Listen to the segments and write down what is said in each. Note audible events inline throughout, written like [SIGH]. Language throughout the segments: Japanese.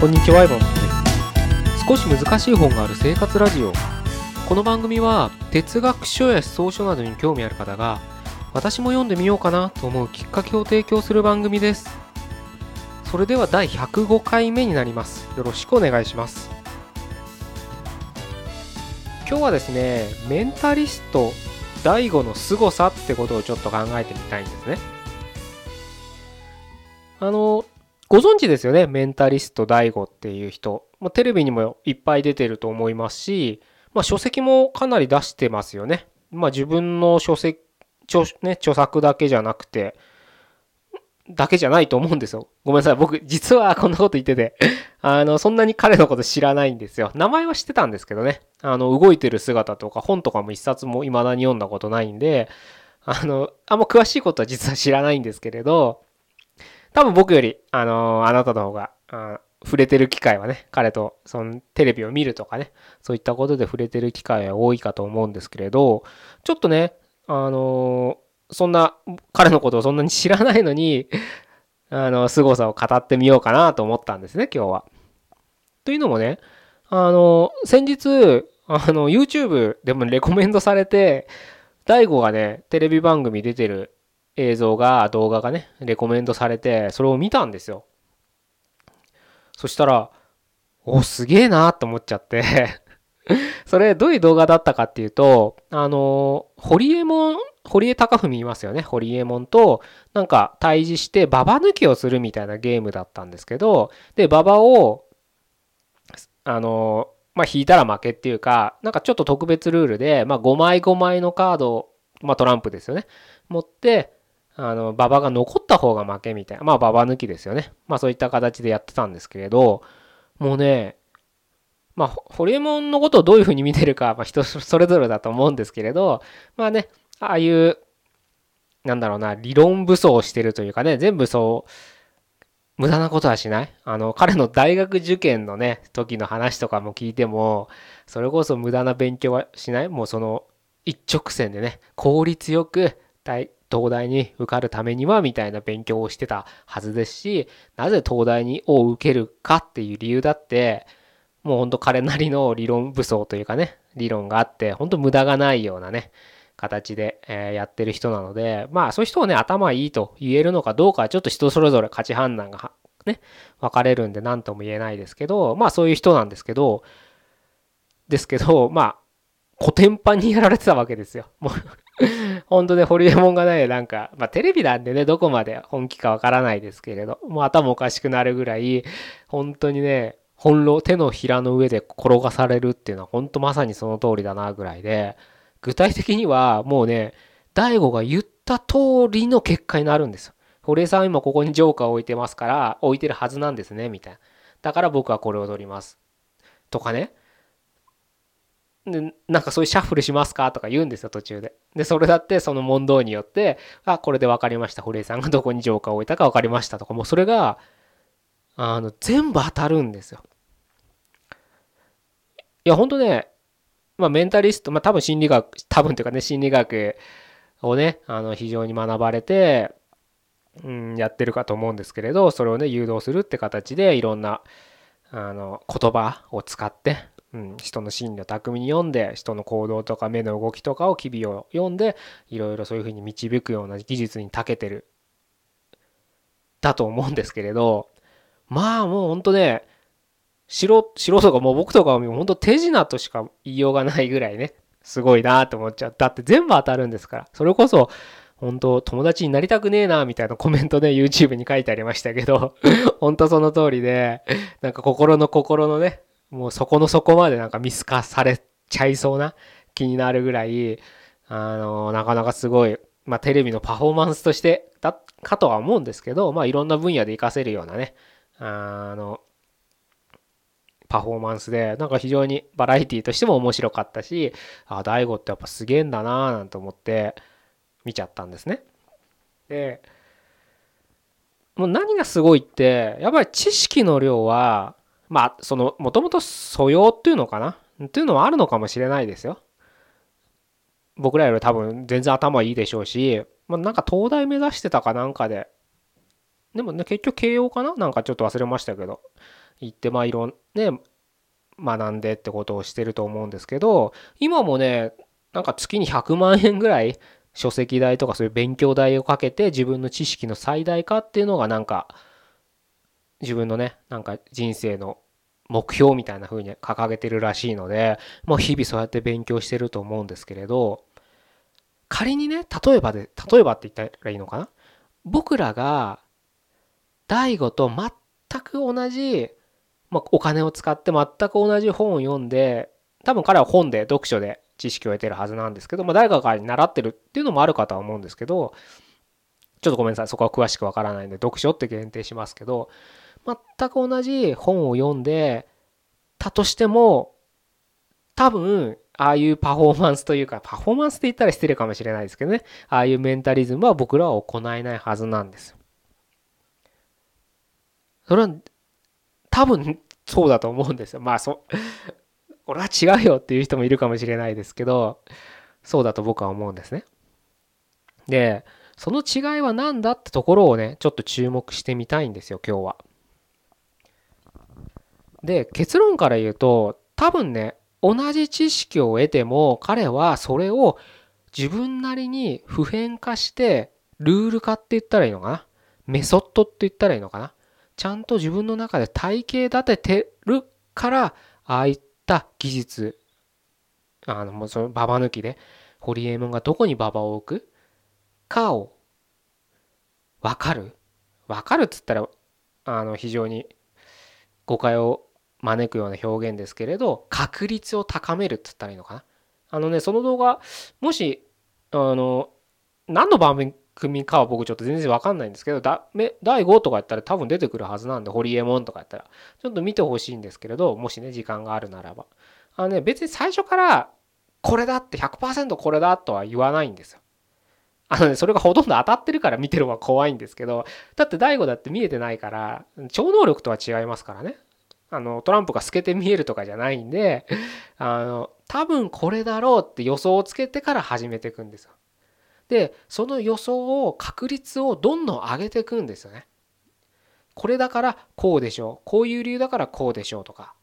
こんにちは、エヴァンです。少し難しい本がある生活ラジオ。この番組は、哲学書や思想書などに興味ある方が、私も読んでみようかなと思うきっかけを提供する番組です。それでは第105回目になります。よろしくお願いします。今日はですね、メンタリスト DAIGO の凄さってことをちょっと考えてみたいんですね。あの、ご存知ですよね、メンタリスト DAIGO っていう人。まあ、テレビにもいっぱい出てると思いますし、まあ、書籍もかなり出してますよね。まあ、自分の書籍、著,、ね、著作だけじゃなくて、だけじゃないと思うんですよ。ごめんなさい。僕、実はこんなこと言ってて、[LAUGHS] あの、そんなに彼のこと知らないんですよ。名前は知ってたんですけどね。あの、動いてる姿とか本とかも一冊も未だに読んだことないんで、あの、あんま詳しいことは実は知らないんですけれど、多分僕より、あのあなたの方が、触れてる機会はね、彼とそのテレビを見るとかね、そういったことで触れてる機会は多いかと思うんですけれど、ちょっとね、あのそんな、彼のことをそんなに知らないのに、あの、凄さを語ってみようかなと思ったんですね、今日は。というのもね、あの、先日、あの、YouTube でもレコメンドされて、DAIGO がね、テレビ番組出てる映像が、動画がね、レコメンドされて、それを見たんですよ。そしたら、お、すげえなと思っちゃって [LAUGHS] それ、どういう動画だったかっていうと、あの、ホリエモン、堀江貴文いますよね。ホリエモンと、なんか対峙してババ抜きをするみたいなゲームだったんですけど、で、ババを、あの、まあ、引いたら負けっていうか、なんかちょっと特別ルールで、まあ、5枚5枚のカード、まあ、トランプですよね。持って、あの、馬場が残った方が負けみたいな。まあ、馬場抜きですよね。まあ、そういった形でやってたんですけれど、もうね、まあ、ホリエモンのことをどういうふうに見てるか、まあ、人 [LAUGHS] それぞれだと思うんですけれど、まあね、ああいう、なんだろうな、理論武装してるというかね、全部そう、無駄なことはしないあの、彼の大学受験のね、時の話とかも聞いても、それこそ無駄な勉強はしないもうその、一直線でね、効率よく東大に受かるためにはみたいな勉強をしてたはずですし、なぜ東大にを受けるかっていう理由だって、もうほんと彼なりの理論武装というかね、理論があって、ほんと無駄がないようなね、形で、えやってる人なので、まあそういう人をね、頭いいと言えるのかどうかはちょっと人それぞれ価値判断がね、分かれるんで何とも言えないですけど、まあそういう人なんですけど、ですけど、まあ、コテンパンにやられてたわけですよ。もう [LAUGHS] 本当でホリエモンがね、なんか、まあテレビなんでね、どこまで本気かわからないですけれど、もう頭おかしくなるぐらい、本当にね、翻弄、手のひらの上で転がされるっていうのは本当まさにその通りだなぐらいで、具体的にはもうね、大悟が言った通りの結果になるんですよ。堀江さんは今ここにジョーカーを置いてますから、置いてるはずなんですね、みたいな。だから僕はこれを取ります。とかね。で、なんかそういうシャッフルしますかとか言うんですよ、途中で。で、それだってその問答によって、あ、これで分かりました。堀江さんが [LAUGHS] どこにジョーカーを置いたか分かりましたとか、もうそれが、あの、全部当たるんですよ。いや、ほんとね、まあ、メンタリスト、まあ、多分心理学、多分というかね、心理学をね、あの、非常に学ばれて、うん、やってるかと思うんですけれど、それをね、誘導するって形で、いろんな、あの、言葉を使って、うん、人の心理を巧みに読んで、人の行動とか目の動きとかを機微を読んで、いろいろそういうふうに導くような技術に長けてる、だと思うんですけれど、まあもうほんとね、素人がもう僕とかは本当手品としか言いようがないぐらいね、すごいなって思っちゃう。だって全部当たるんですから。それこそ、本当友達になりたくねえなみたいなコメントね、YouTube に書いてありましたけど、[LAUGHS] 本当その通りで、なんか心の心のね、もうそこの底までなんか見透かされちゃいそうな気になるぐらい、あの、なかなかすごい、まあテレビのパフォーマンスとしてだかとは思うんですけど、まあいろんな分野で活かせるようなね、あの、パフォーマンスで、なんか非常にバラエティとしても面白かったし、あ、大悟ってやっぱすげえんだなぁなんて思って見ちゃったんですね。で、もう何がすごいって、やっぱり知識の量は、まあ、その、もともと素養っていうのかな？っていうのはあるのかもしれないですよ。僕らより多分全然頭いいでしょうし、まあ、なんか東大目指してたかなんかで、でもね、結局慶応かな？なんかちょっと忘れましたけど、行ってまあいろんね学んでってことをしてると思うんですけど今もねなんか月に100万円ぐらい書籍代とかそういう勉強代をかけて自分の知識の最大化っていうのがなんか自分のねなんか人生の目標みたいな風に掲げてるらしいのでもう日々そうやって勉強してると思うんですけれど仮にね例えばで例えばって言ったらいいのかな？僕らが大悟と全く同じ、まあ、お金を使って全く同じ本を読んで多分彼は本で読書で知識を得てるはずなんですけど、まあ、誰かから習ってるっていうのもあるかとは思うんですけどちょっとごめんなさい。そこは詳しくわからないんで読書って限定しますけど全く同じ本を読んでたとしても多分ああいうパフォーマンスというかパフォーマンスって言ったら失礼かもしれないですけどねああいうメンタリズムは僕らは行えないはずなんです。それは多分そうだと思うんですよ。まあそ俺は違うよっていう人もいるかもしれないですけどそうだと僕は思うんですね。でその違いは何だってところをねちょっと注目してみたいんですよ今日は。で結論から言うと多分ね同じ知識を得ても彼はそれを自分なりに普遍化してルール化って言ったらいいのかな？メソッドって言ったらいいのかな？ちゃんと自分の中で体系立ててるからああいった技術あのもうそのババ抜きでホリエモンがどこにババを置く？かを分かる？分かるっつったらあの非常に誤解を招くような表現ですけれど確率を高めるって言ったらいいのかなあのねその動画もしあの何の番組かは僕ちょっと全然わかんないんですけどだ第5とかやったら多分出てくるはずなんでホリエモンとかやったらちょっと見てほしいんですけれどもしね時間があるならばあのね別に最初からこれだって100%これだとは言わないんですよあのね、それがほとんど当たってるから見てる方が怖いんですけど、だって大悟だって見えてないから、超能力とは違いますからね。あのトランプが透けて見えるとかじゃないんで [LAUGHS] あの多分これだろうって予想をつけてから始めていくんですよ。でその予想を確率をどんどん上げていくんですよね。これだからこうでしょうこういう理由だからこうでしょうとか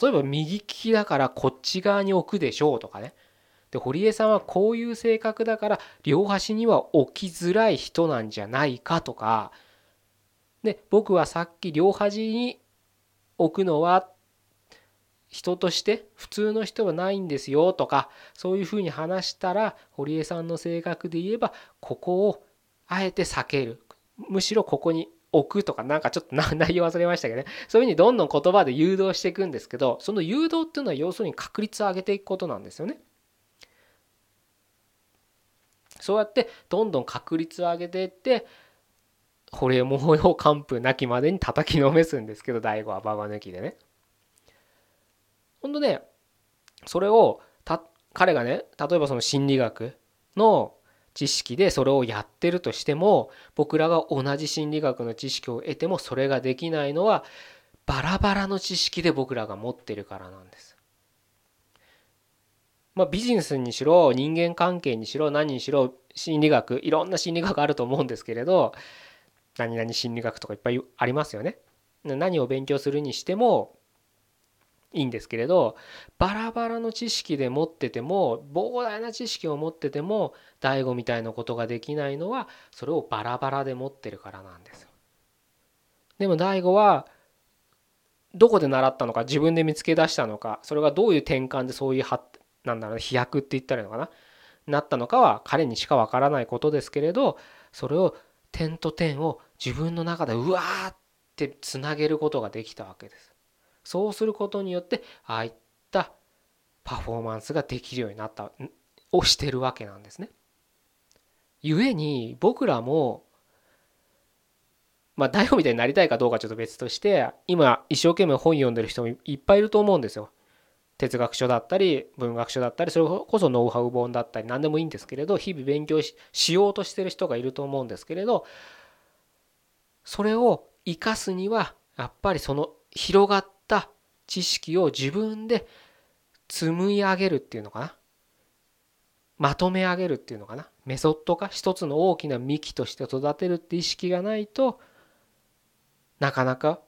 例えば右利きだからこっち側に置くでしょうとかねで堀江さんはこういう性格だから両端には置きづらい人なんじゃないかとかで僕はさっき両端に置くのは人として普通の人はないんですよとかそういうふうに話したら堀江さんの性格で言えばここをあえて避けるむしろここに置くとかなんかちょっと [LAUGHS] 内容忘れましたけどねそういうふうにどんどん言葉で誘導していくんですけどその誘導っていうのは要するに確率を上げていくことなんですよね。そうやってどんどん確率を上げていってこれもう完膚なきまでに叩きのめすんですけど大悟はババ抜きでねほんとねそれをた彼がね例えばその心理学の知識でそれをやってるとしても僕らが同じ心理学の知識を得てもそれができないのはバラバラの知識で僕らが持ってるからなんです。まあ、ビジネスにしろ人間関係にしろ何にしろ心理学いろんな心理学あると思うんですけれど何々心理学とかいっぱいありますよね。何を勉強するにしてもいいんですけれどバラバラの知識で持ってても膨大な知識を持ってても DAIGO みたいなことができないのはそれをバラバラで持ってるからなんですよ。でも DAIGO はどこで習ったのか自分で見つけ出したのかそれがどういう転換でそういうなんだろう飛躍って言ったらいいのかななったのかは彼にしかわからないことですけれどそれを点と点を自分の中でうわーってつなげることができたわけです。そうすることによってああいったパフォーマンスができるようになったをしてるわけなんですね。故に僕らもまあ大悟みたいになりたいかどうかちょっと別として今一生懸命本読んでる人もいっぱいいると思うんですよ。哲学書だったり文学書だったりそれこそノウハウ本だったり何でもいいんですけれど日々勉強しようとしてる人がいると思うんですけれどそれを生かすにはやっぱりその広がった知識を自分で積み上げるっていうのかな？まとめ上げるっていうのかな？メソッド化一つの大きな幹として育てるって意識がないとなかなか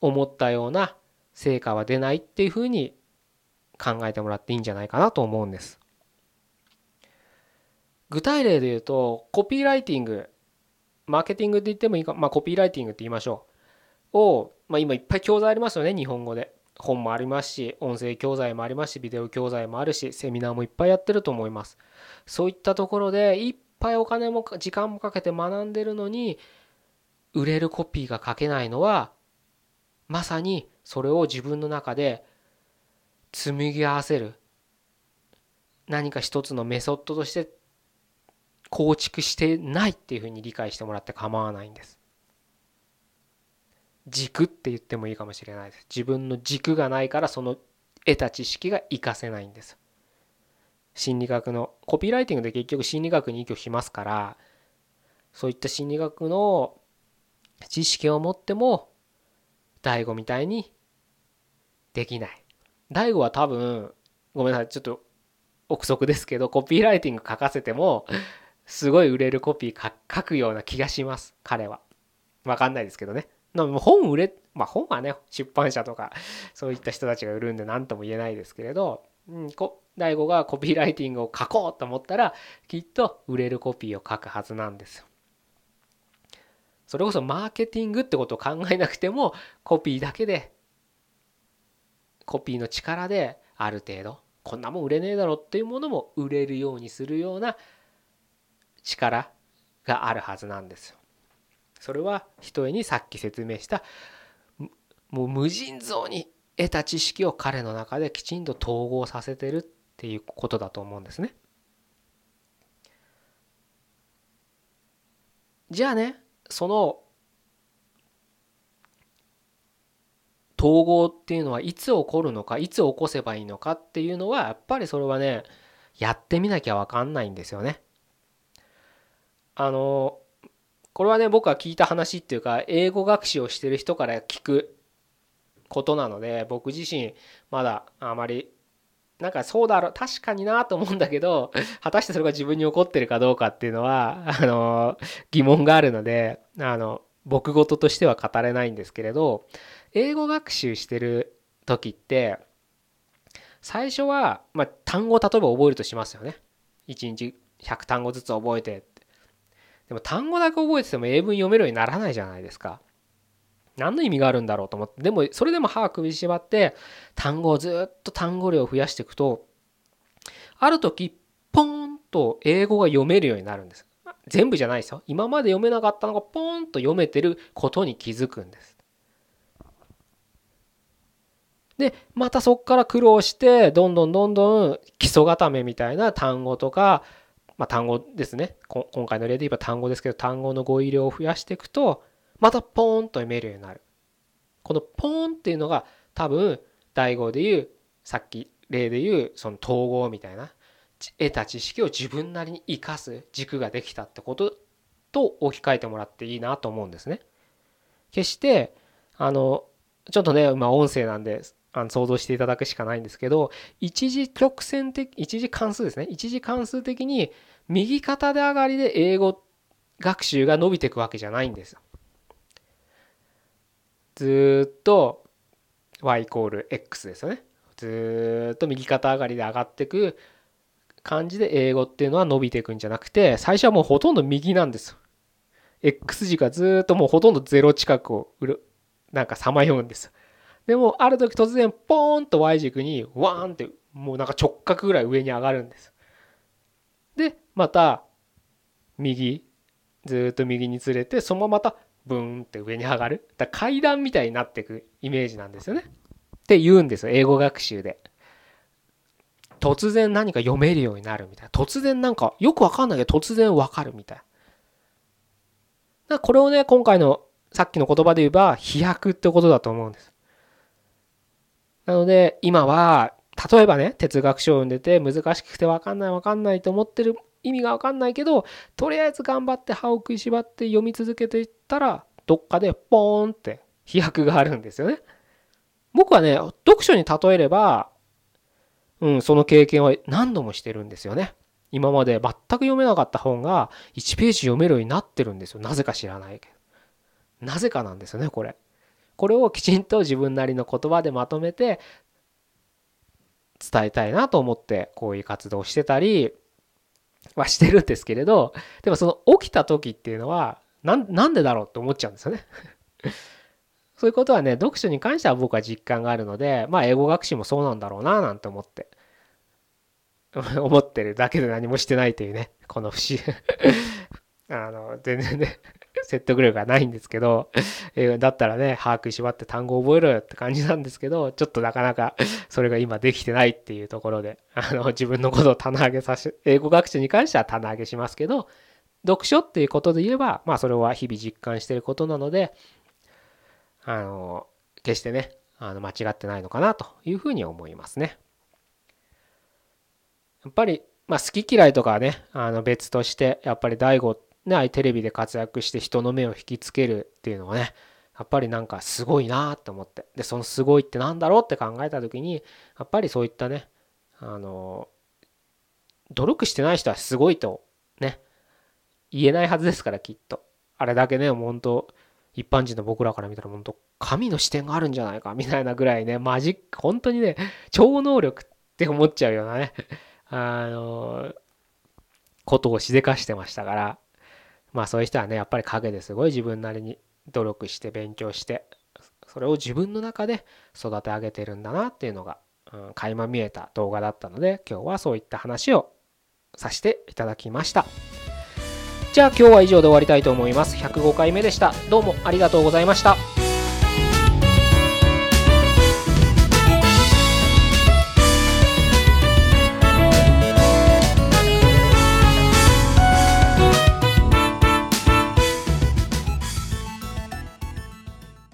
思ったような成果は出ないっていうふうに考えてもらっていいんじゃないかなと思うんです。具体例で言うとコピーライティングマーケティングって言ってもいいか、まあ、コピーライティングって言いましょう。を、まあ、今いっぱい教材ありますよね日本語で。本もありますし音声教材もありますしビデオ教材もあるしセミナーもいっぱいやってると思います。そういったところでいっぱいお金も時間もかけて学んでるのに売れるコピーが書けないのはまさにそれを自分の中で紡ぎ合わせる何か一つのメソッドとして構築してないっていうふうに理解してもらって構わないんです。軸って言ってもいいかもしれないです。自分の軸がないからその得た知識が活かせないんです。心理学のコピーライティングで結局心理学に依拠しますからそういった心理学の知識を持っても DAIGO みたいにできない。DAIGO は多分ごめんなさいちょっと憶測ですけどコピーライティング書かせてもすごい売れるコピー書くような気がします彼は。わかんないですけどね。本売れまあ本はね出版社とかそういった人たちが売るんで何とも言えないですけれど、うん、こ大悟がコピーライティングを書こうと思ったらきっと売れるコピーを書くはずなんですよ。それこそマーケティングってことを考えなくてもコピーだけでコピーの力である程度こんなもん売れねえだろっていうものも売れるようにするような力があるはずなんですよ。それはひとえにさっき説明したもう無尽蔵に得た知識を彼の中できちんと統合させてるっていうことだと思うんですね。じゃあねその統合っていうのはいつ起こるのかいつ起こせばいいのかっていうのはやっぱりそれはねやってみなきゃ分かんないんですよね。あのこれはね僕は聞いた話っていうか英語学習をしてる人から聞くことなので僕自身まだあまりなんかそうだろう確かになと思うんだけど果たしてそれが自分に起こってるかどうかっていうのはあの疑問があるのであの僕事としては語れないんですけれど英語学習してる時って最初は、まあ、単語を例えば覚えるとしますよね。1日100単語ずつ覚えてでも単語だけ覚えてても英文読めるようにならないじゃないですか。何の意味があるんだろうと思って。でもそれでも歯を首縛って単語をずっと単語量を増やしていくとある時ポーンと英語が読めるようになるんです。全部じゃないですよ。今まで読めなかったのがポーンと読めてることに気づくんです。で、またそこから苦労して、どんどんどんどん基礎固めみたいな単語とか、まあ、単語ですね今回の例で言えば単語ですけど単語の語彙量を増やしていくとまたポーンと読めるようになるこのポーンっていうのが多分第5で言うさっき例で言うその統合みたいな得た知識を自分なりに生かす軸ができたってことと置き換えてもらっていいなと思うんですね。決してあのちょっとね今音声なんであの想像していただくしかないんですけど一時曲線的一時関数ですね一時関数的に右肩で上がりで英語学習が伸びていくわけじゃないんですよ。ずっと y イコール x ですよね。ずっと右肩上がりで上がっていく感じで英語っていうのは伸びていくんじゃなくて最初はもうほとんど右なんです。X 軸がずっともうほとんど0近くをなんかさまようんです。でもある時突然ポーンと Y 軸にワーンってもうなんか直角ぐらい上に上がるんです。でまた右ずっと右にずれてそのまままたブーンって上に上がるだ階段みたいになっていくイメージなんですよね。って言うんですよ英語学習で。突然何か読めるようになるみたいな突然なんかよくわかんないけど突然わかるみたいな。これをね今回のさっきの言葉で言えば飛躍ってことだと思うんです。なので今は例えばね哲学書を読んでて難しくて分かんない分かんないと思ってる意味が分かんないけどとりあえず頑張って歯を食いしばって読み続けていったらどっかでポーンって飛躍があるんですよね。僕はね読書に例えれば、うん、その経験は何度もしてるんですよね。今まで全く読めなかった本が1ページ読めるようになってるんですよ。なぜか知らないけど。なぜかなんですよねこれ。これをきちんと自分なりの言葉でまとめて伝えたいなと思ってこういう活動をしてたりはしてるんですけれどでもその起きた時っていうのはなんでだろうって思っちゃうんですよね。[LAUGHS] そういうことはね読書に関しては僕は実感があるのでまあ英語学習もそうなんだろうななんて思って思ってるだけで何もしてないというねこの不思 [LAUGHS] あの全然ね。説得力がないんですけど、えー、だったらね把握しまって単語覚えろよって感じなんですけどちょっとなかなかそれが今できてないっていうところであの自分のことを棚上げさせ英語学習に関しては棚上げしますけど読書っていうことで言えばまあそれは日々実感してることなのであの決してねあの間違ってないのかなというふうに思いますね。やっぱり、まあ、好き嫌いとかはねあの別としてやっぱり DAIGO ね、テレビで活躍して人の目を引きつけるっていうのはねやっぱりなんかすごいなって思って。でそのすごいってなんだろうって考えた時にやっぱりそういったねあの努力してない人はすごいとね言えないはずですからきっと。あれだけね本当一般人の僕らから見たら本当神の視点があるんじゃないかみたいなぐらいねマジック本当にね超能力って思っちゃうようなねあのことをしでかしてましたから。まあそういう人はねやっぱり陰ですごい自分なりに努力して勉強してそれを自分の中で育て上げてるんだなっていうのが、うん、垣間見えた動画だったので今日はそういった話をさせていただきました。じゃあ今日は以上で終わりたいと思います。105回目でした。どうもありがとうございました。